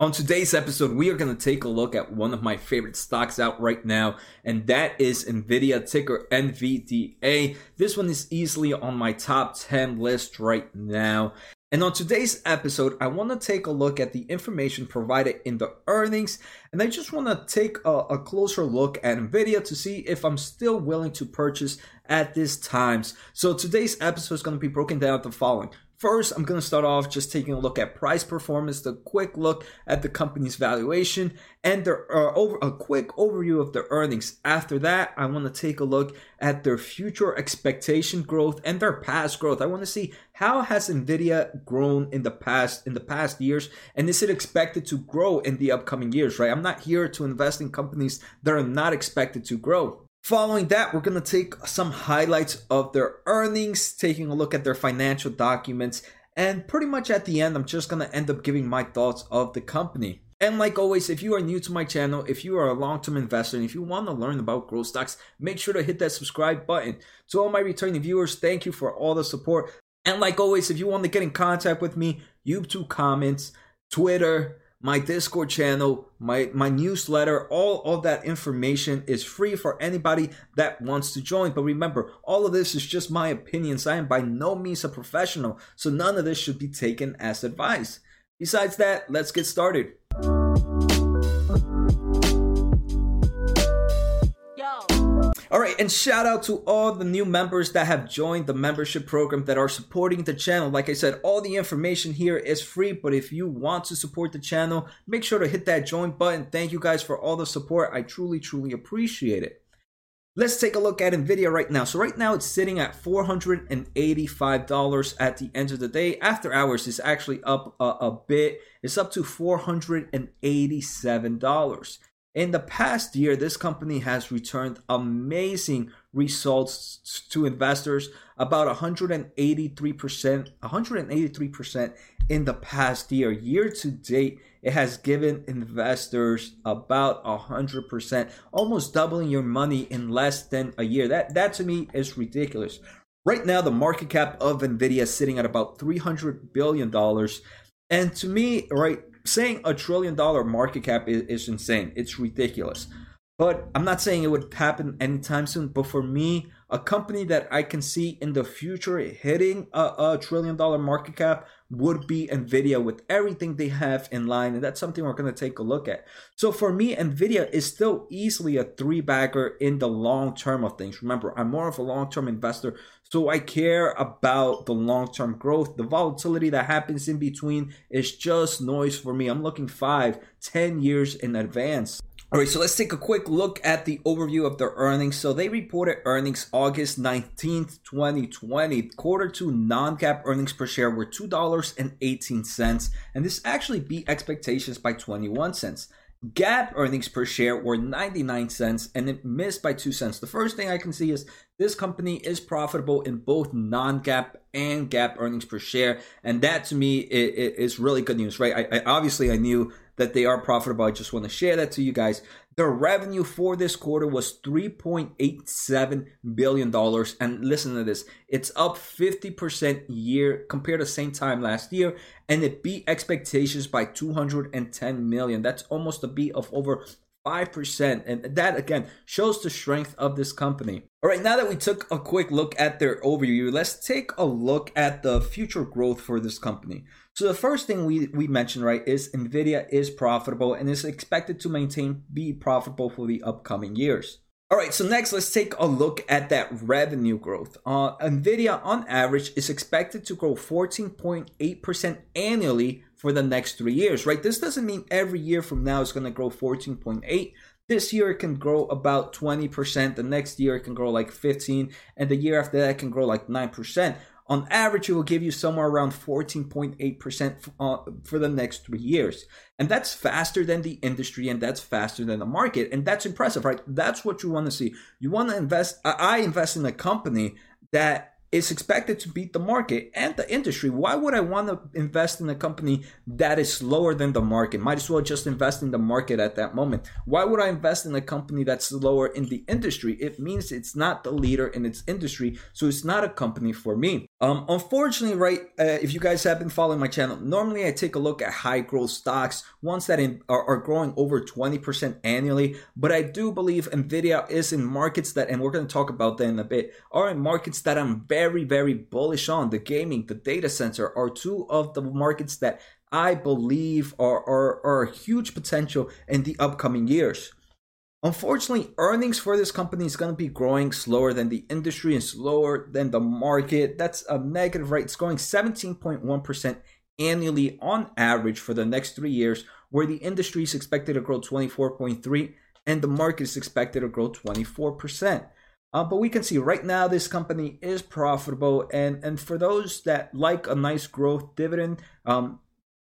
On today's episode, we are going to take a look at one of my favorite stocks out right now, and that is NVIDIA, ticker NVDA. This one is easily on my top 10 list right now. And on today's episode, I want to take a look at the information provided in the earnings, and I just want to take a, a, closer look at NVIDIA to see if I'm still willing to purchase at these times. So today's episode is going to be broken down the following. First, I'm going to start off just taking a look at price performance, the quick look at the company's valuation, and their uh, over a quick overview of their earnings. After that, I want to take a look at their future expectation growth and their past growth. I want to see how has Nvidia grown in the past in the past years, and is it expected to grow in the upcoming years? Right? I'm not here to invest in companies that are not expected to grow. Following that, we're going to take some highlights of their earnings, taking a look at their financial documents, and pretty much at the end, I'm just going to end up giving my thoughts of the company. And like always, if you are new to my channel, if you are a long term investor, and if you want to learn about growth stocks, make sure to hit that subscribe button. To all my returning viewers, thank you for all the support. And like always, if you want to get in contact with me, YouTube comments, Twitter, my Discord channel, my my newsletter, all of that information is free for anybody that wants to join. But remember, all of this is just my opinions. I am by no means a professional, so none of this should be taken as advice. Besides that, let's get started. All right, and shout out to all the new members that have joined the membership program that are supporting the channel. Like I said, all the information here is free, but if you want to support the channel, make sure to hit that join button. Thank you guys for all the support. I truly, truly appreciate it. Let's take a look at Nvidia right now. So right now it's sitting at $485 at the end of the day. After hours is actually up a, a bit. It's up to $487. In the past year, this company has returned amazing results to investors, about 183%, 183% in the past year. Year to date, it has given investors about 100%, almost doubling your money in less than a year. That that to me is ridiculous. Right now, the market cap of Nvidia is sitting at about 300 billion dollars. And to me, right, saying a trillion dollar market cap is, is insane. It's ridiculous. But I'm not saying it would happen anytime soon. But for me, a company that I can see in the future hitting a, a, trillion dollar market cap would be Nvidia with everything they have in line. And that's something we're going to take a look at. So for me, Nvidia is still easily a three bagger in the long term of things. Remember, I'm more of a long term investor. So I care about the long term growth. The volatility that happens in between is just noise for me. I'm looking five, ten years in advance. All right, so let's take a quick look at the overview of their earnings. So they reported earnings August 19th, 2020. Quarter two non-GAAP earnings per share were $2.18, and this actually beat expectations by 21 cents. GAAP earnings per share were 99 cents and it missed by 2 cents. The first thing I can see is this company is profitable in both non GAAP and GAAP earnings per share, and that to me is really good news, right? I, I obviously I knew that they are profitable. I just want to share that to you guys. Their revenue for this quarter was $3.87 billion. And listen to this it's up 50% year compared to same time last year. And it beat expectations by 210 million. That's almost a beat of over 5%. And that again shows the strength of this company. All right, now that we took a quick look at their overview, let's take a look at the future growth for this company. So the first thing we, we mentioned, right, is Nvidia is profitable and is expected to maintain be profitable for the upcoming years. All right, so next let's take a look at that revenue growth. Uh, Nvidia on average is expected to grow 14.8% annually for the next three years, right? This doesn't mean every year from now it's to grow 14.8. This year it can grow about 20%. The next year it can grow like 15, and the year after that can grow like 9% on average, it will give you somewhere around 14.8% uh, for the next three years. And that's faster than the industry and that's faster than the market. And that's impressive, right? That's what you want to see. You want to invest. I invest in a company that is expected to beat the market and the industry. Why would I want to invest in a company that is slower than the market? Might as well just invest in the market at that moment. Why would I invest in a company that's slower in the industry? It means it's not the leader in its industry, so it's not a company for me. Um, unfortunately, right, uh, if you guys have been following my channel, normally I take a look at high growth stocks, ones that in, are, are, growing over 20% annually. But I do believe Nvidia is in markets that, and we're going to talk about that in a bit, are in markets that I'm very, very bullish on. The gaming, the data center are two of the markets that I believe are, are, are huge potential in the upcoming years. Unfortunately, earnings for this company is going to be growing slower than the industry and slower than the market. That's a negative, right? It's growing 17.1% annually on average for the next three years, where the industry is expected to grow 24.3 and the market is expected to grow 24%. Uh, but we can see right now this company is profitable, and and for those that like a nice growth dividend, um,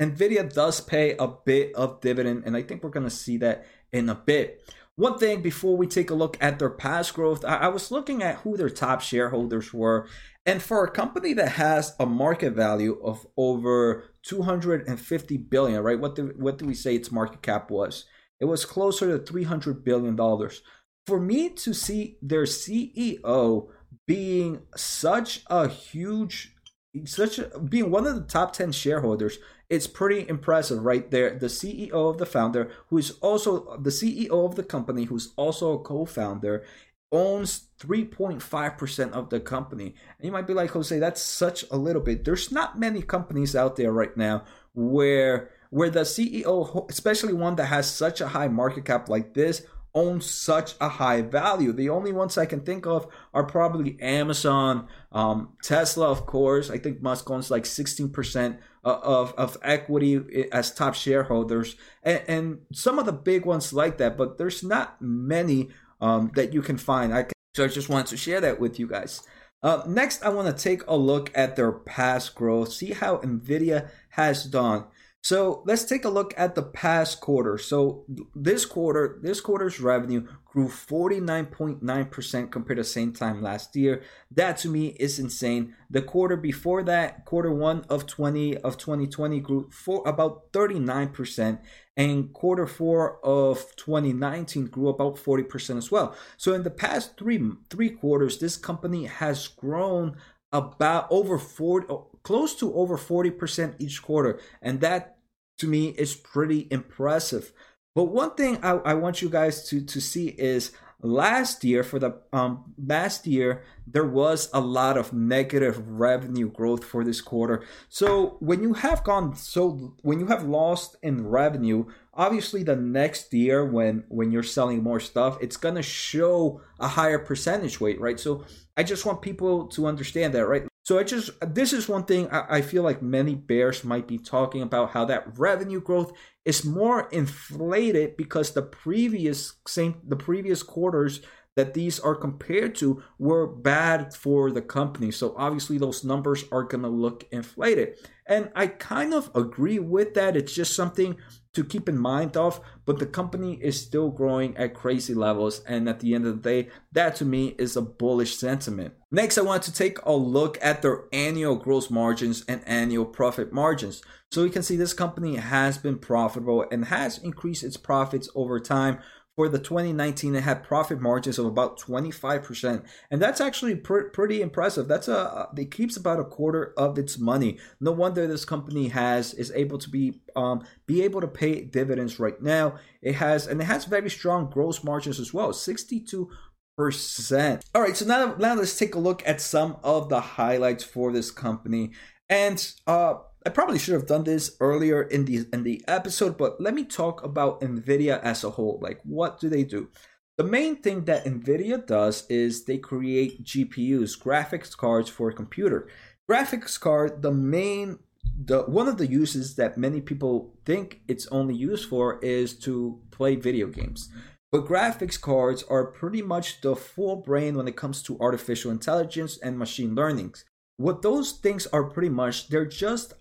Nvidia does pay a bit of dividend, and I think we're going to see that in a bit. One thing before we take a look at their past growth, I, I was looking at who their top shareholders were. And for a company that has a market value of over 250 billion, right? What do, what do we say its market cap was? It was closer to 300 billion dollars. For me to see their CEO being such a huge such a, being one of the top 10 shareholders it's pretty impressive right there. The ceo of the founder who is also the ceo of the company who's also a co-founder owns 3.5% of the company. And you might be like jose that's such a little bit. There's not many companies out there right now where where the ceo especially one that has such a high market cap like this own such a high value. The only ones I can think of are probably Amazon, um, Tesla, of course. I think Musk owns like 16% of, of equity as top shareholders, and, and some of the big ones like that, but there's not many um, that you can find. I can, so I just wanted to share that with you guys. Uh, next, I want to take a look at their past growth, see how NVIDIA has done. So let's take a look at the past quarter. So this quarter, this quarter's revenue grew 49.9% compared to same time last year. That to me is insane. The quarter before that, quarter one of 20 of 2020 grew for about 39%, and quarter four of 2019 grew about 40% as well. So in the past three three quarters, this company has grown about over 40 close to over 40% each quarter and that to me is pretty impressive. But one thing I, I want you guys to to see is last year for the um last year there was a lot of negative revenue growth for this quarter. So when you have gone so when you have lost in revenue obviously the next year when when you're selling more stuff it's going to show a higher percentage weight right? So i just want people to understand that right so I just this is one thing I, I feel like many bears might be talking about how that revenue growth is more inflated because the previous same the previous quarters that these are compared to were bad for the company. So obviously those numbers are going to look inflated. And I kind of agree with that. It's just something to keep in mind of, but the company is still growing at crazy levels. And at the end of the day, that to me is a bullish sentiment. Next, I want to take a look at their annual gross margins and annual profit margins. So we can see this company has been profitable and has increased its profits over time for the 2019 it had profit margins of about 25% and that's actually pr- pretty impressive. That's a it keeps about a quarter of its money. No wonder this company has is able to be um be able to pay dividends right now. It has and it has very strong gross margins as well 62 percent. All right so now now let's take a look at some of the highlights for this company. And uh I probably should have done this earlier in the in the episode, but let me talk about Nvidia as a whole. Like, what do they do? The main thing that Nvidia does is they create GPUs, graphics cards for a computer. Graphics card, the main the one of the uses that many people think it's only used for is to play video games. But graphics cards are pretty much the full brain when it comes to artificial intelligence and machine learning. What those things are pretty much, they're just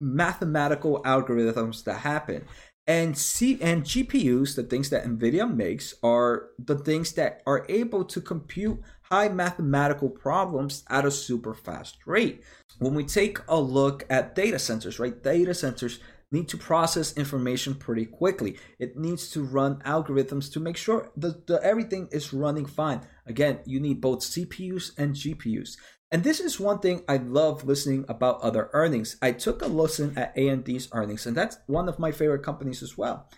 mathematical algorithms that happen. And C and GPUs, the things that NVIDIA makes, are the things that are able to compute high mathematical problems at a super fast rate. When we take a look at data centers, right? Data centers need to process information pretty quickly. It needs to run algorithms to make sure that the, everything is running fine. Again, you need both CPUs and GPUs. And this is one thing I love listening about other earnings. I took a listen at AMD's earnings, and that's one of my favorite companies as well.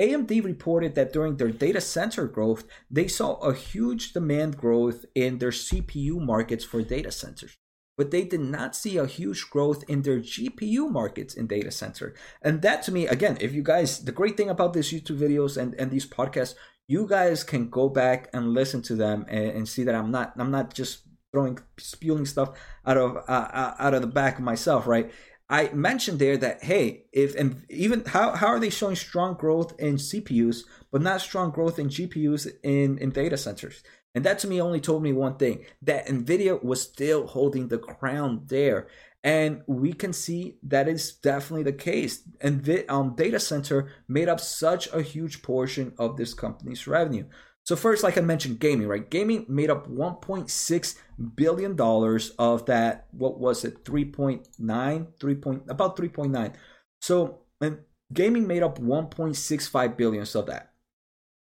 AMD reported that during their data center growth, they saw a huge demand growth in their CPU markets for data centers. But they did not see a huge growth in their GPU markets in data center. And that to me, again, if you guys, the great thing about these YouTube videos and, and these podcasts, you guys can go back and listen to them and, and see that I'm not, I'm not just throwing spewing stuff out of uh, uh, out of the back of myself, right? I mentioned there that hey, if and even how how are they showing strong growth in CPUs but not strong growth in GPUs in in data centers? And that to me only told me one thing that Nvidia was still holding the crown there. And we can see that is definitely the case. And um, data center made up such a huge portion of this company's revenue. So first, like I mentioned, gaming, right? Gaming made up 1.6 billion dollars of that. What was it? 3.9, 3. Point, about 3.9. So and gaming made up 1.65 billion of that.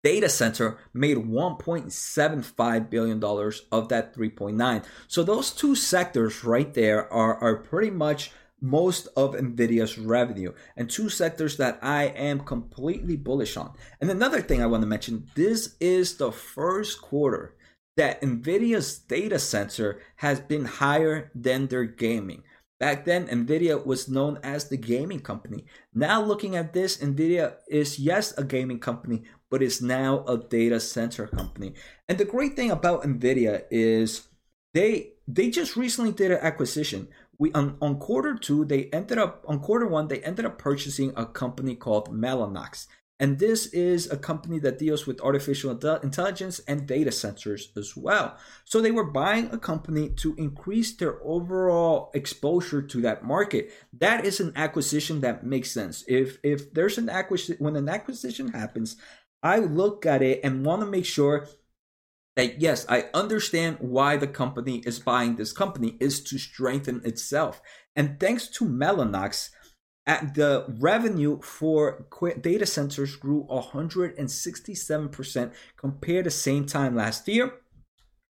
Data center made 1.75 billion dollars of that 3.9. So those two sectors right there are are pretty much most of Nvidia's revenue and two sectors that I am completely bullish on. And another thing I want to mention this is the first quarter that Nvidia's data center has been higher than their gaming. Back then, Nvidia was known as the gaming company. Now, looking at this, Nvidia is, yes, a gaming company, but is now a data center company. And the great thing about Nvidia is they they just recently did an acquisition we on, on quarter two they ended up on quarter one they ended up purchasing a company called Mellanox. And this is a company that deals with artificial intelligence and data centers as well. So they were buying a company to increase their overall exposure to that market. That is an acquisition that makes sense. If if there's an acquisition when an acquisition happens, I look at it and want to make sure yes, I understand why the company is buying this company is to strengthen itself. And thanks to Mellanox, at the revenue for data centers grew 167% compared to same time last year.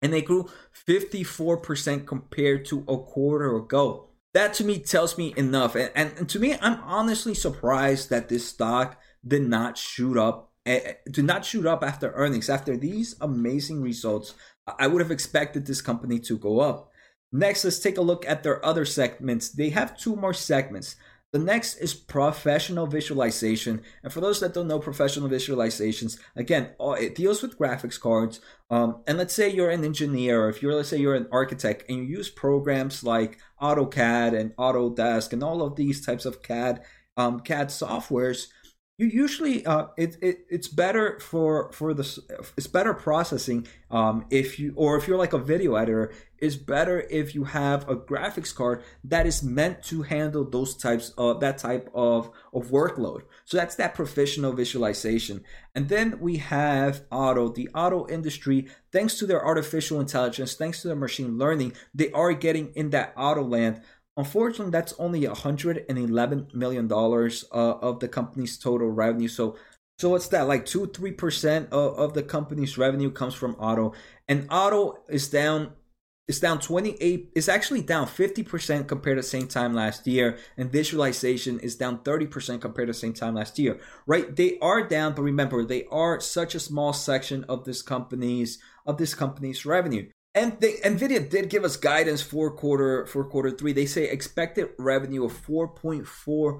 And they grew 54% compared to a quarter ago. That to me tells me enough. And, and, and to me, I'm honestly surprised that this stock did not shoot up to not shoot up after earnings. After these amazing results, I would have expected this company to go up. Next, let's take a look at their other segments. They have two more segments. The next is professional visualization. And for those that don't know professional visualizations, again, it deals with graphics cards. Um, and let's say you're an engineer, or if you're, let's say you're an architect and you use programs like AutoCAD and Autodesk and all of these types of CAD, um, CAD softwares, you usually uh, it, it it's better for for the it's better processing um, if you or if you're like a video editor is better if you have a graphics card that is meant to handle those types of that type of of workload. So that's that professional visualization. And then we have auto the auto industry thanks to their artificial intelligence thanks to their machine learning they are getting in that auto land Unfortunately, that's only $111 million uh, of the company's total revenue. So, so what's that? Like two, three percent of, of the company's revenue comes from auto, and auto is down. It's down 28. It's actually down 50% compared to same time last year, and visualization is down 30% compared to same time last year. Right? They are down, but remember, they are such a small section of this company's of this company's revenue. And they, Nvidia did give us guidance for quarter for quarter three. They say expected revenue of 4.4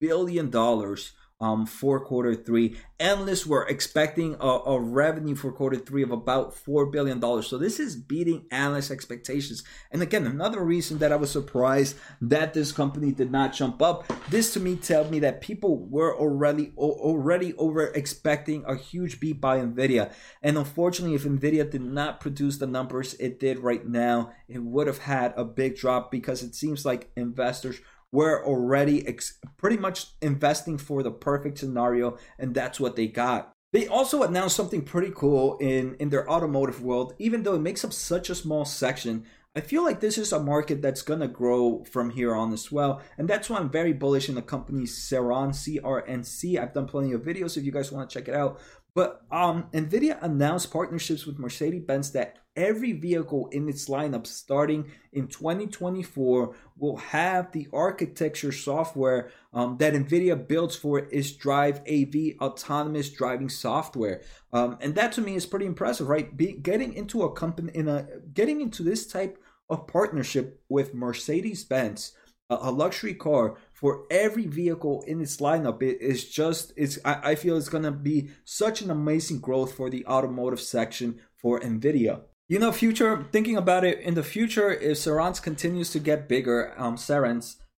billion dollars um, for quarter three. Analysts were expecting a, a, revenue for quarter three of about $4 billion. So this is beating analyst expectations. And again, another reason that I was surprised that this company did not jump up. This to me tells me that people were already already over expecting a huge beat by Nvidia. And unfortunately, if Nvidia did not produce the numbers it did right now, it would have had a big drop because it seems like investors were already ex- pretty much investing for the perfect scenario, and that's what they got. They also announced something pretty cool in, in their automotive world, even though it makes up such a small section. I feel like this is a market that's gonna grow from here on as well, and that's why I'm very bullish in the company Cerence, C-R-N-C. I've done plenty of videos if you guys want to check it out. But um, Nvidia announced partnerships with Mercedes-Benz that every vehicle in its lineup starting in 2024 will have the architecture software um, that NVIDIA builds for its Drive AV autonomous driving software. Um, and that to me is pretty impressive, right? Be, getting into a company in a getting into this type of partnership with Mercedes Benz a luxury car for every vehicle in its lineup it is just it's I, I feel it's gonna be such an amazing growth for the automotive section for nvidia you know future thinking about it in the future if Cerence continues to get bigger um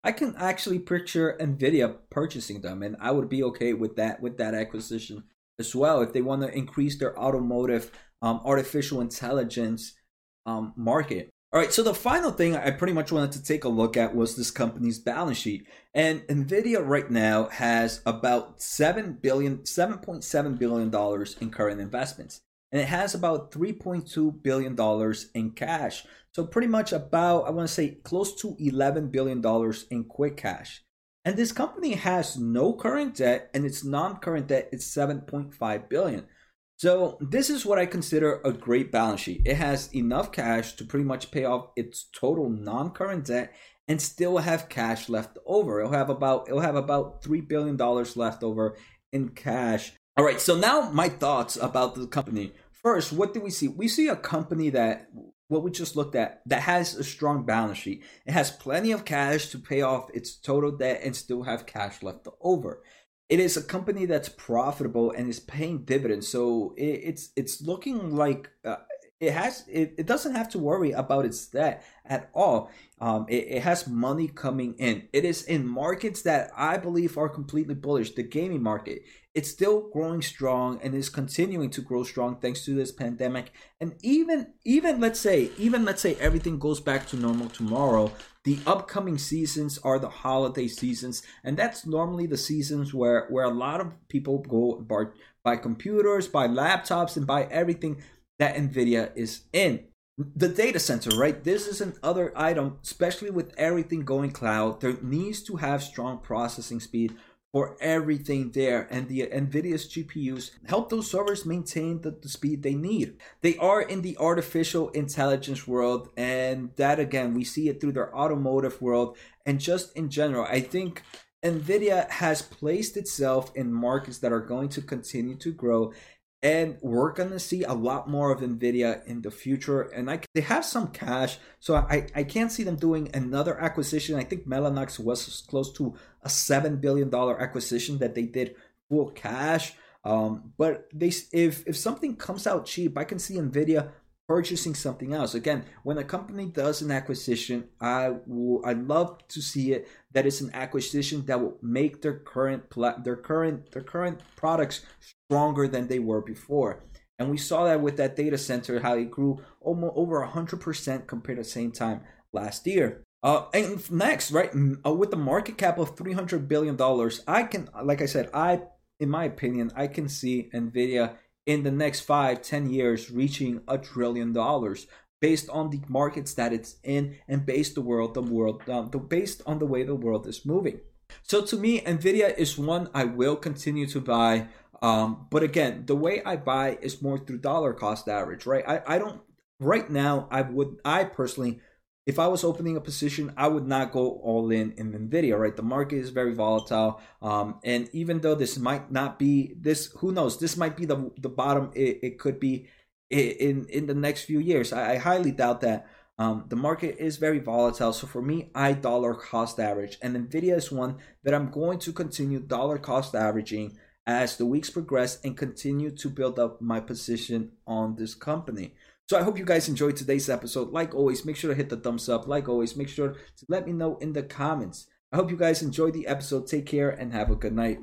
I can actually picture Nvidia purchasing them and I would be okay with that with that acquisition as well if they want to increase their automotive um, artificial intelligence um, market all right, so the final thing I pretty much wanted to take a look at was this company's balance sheet. And Nvidia right now has about 7 billion 7.7 billion dollars in current investments. And it has about 3.2 billion dollars in cash. So pretty much about I want to say close to 11 billion dollars in quick cash. And this company has no current debt and its non-current debt is 7.5 billion. So this is what I consider a great balance sheet. It has enough cash to pretty much pay off its total non-current debt and still have cash left over. It'll have about it'll have about 3 billion dollars left over in cash. All right, so now my thoughts about the company. First, what do we see? We see a company that what we just looked at that has a strong balance sheet. It has plenty of cash to pay off its total debt and still have cash left over it is a company that's profitable and is paying dividends. So it, it's it's looking like uh, it has it, it doesn't have to worry about its debt at all. Um, it, it has money coming in. It is in markets that I believe are completely bullish. The gaming market, it's still growing strong and is continuing to grow strong thanks to this pandemic. And even even let's say even let's say everything goes back to normal tomorrow, the upcoming seasons are the holiday seasons, and that's normally the seasons where where a lot of people go buy, buy computers, buy laptops, and buy everything that Nvidia is in. The data center, right? This is another item, especially with everything going cloud. There needs to have strong processing speed for everything there. And the NVIDIA's GPUs help those servers maintain the, the, speed they need. They are in the artificial intelligence world, and that again, we see it through their automotive world and just in general. I think NVIDIA has placed itself in markets that are going to continue to grow and we're gonna see a lot more of nvidia in the future. And I, they have some cash so I, I can't see them doing another acquisition. I think mellanox was close to a $7 billion acquisition that they did full cash. Um, but they if if something comes out cheap i can see nvidia purchasing something else. Again, when a company does an acquisition, I will I love to see it that it's an acquisition that will make their current their current their current products stronger than they were before. And we saw that with that data center, how it grew almost over 100% compared to the same time last year. Uh, and next, right, uh, with the market cap of $300 billion, I can, like I said, I, in my opinion, I can see NVIDIA in the next five, ten years reaching a trillion dollars based on the markets that it's in and based the world the world um, the, based on the way the world is moving so to me nvidia is one i will continue to buy um, but again the way i buy is more through dollar cost average right i, I don't right now i would i personally if I was opening a position, I would not go all in in Nvidia. Right, the market is very volatile, um, and even though this might not be this, who knows? This might be the the bottom. It, it could be in in the next few years. I, I highly doubt that. Um, the market is very volatile, so for me, I dollar cost average, and Nvidia is one that I'm going to continue dollar cost averaging as the weeks progress and continue to build up my position on this company. So I hope you guys enjoyed today's episode. Like always, make sure to hit the thumbs up. Like always, make sure to let me know in the comments. I hope you guys enjoyed the episode. Take care and have a good night.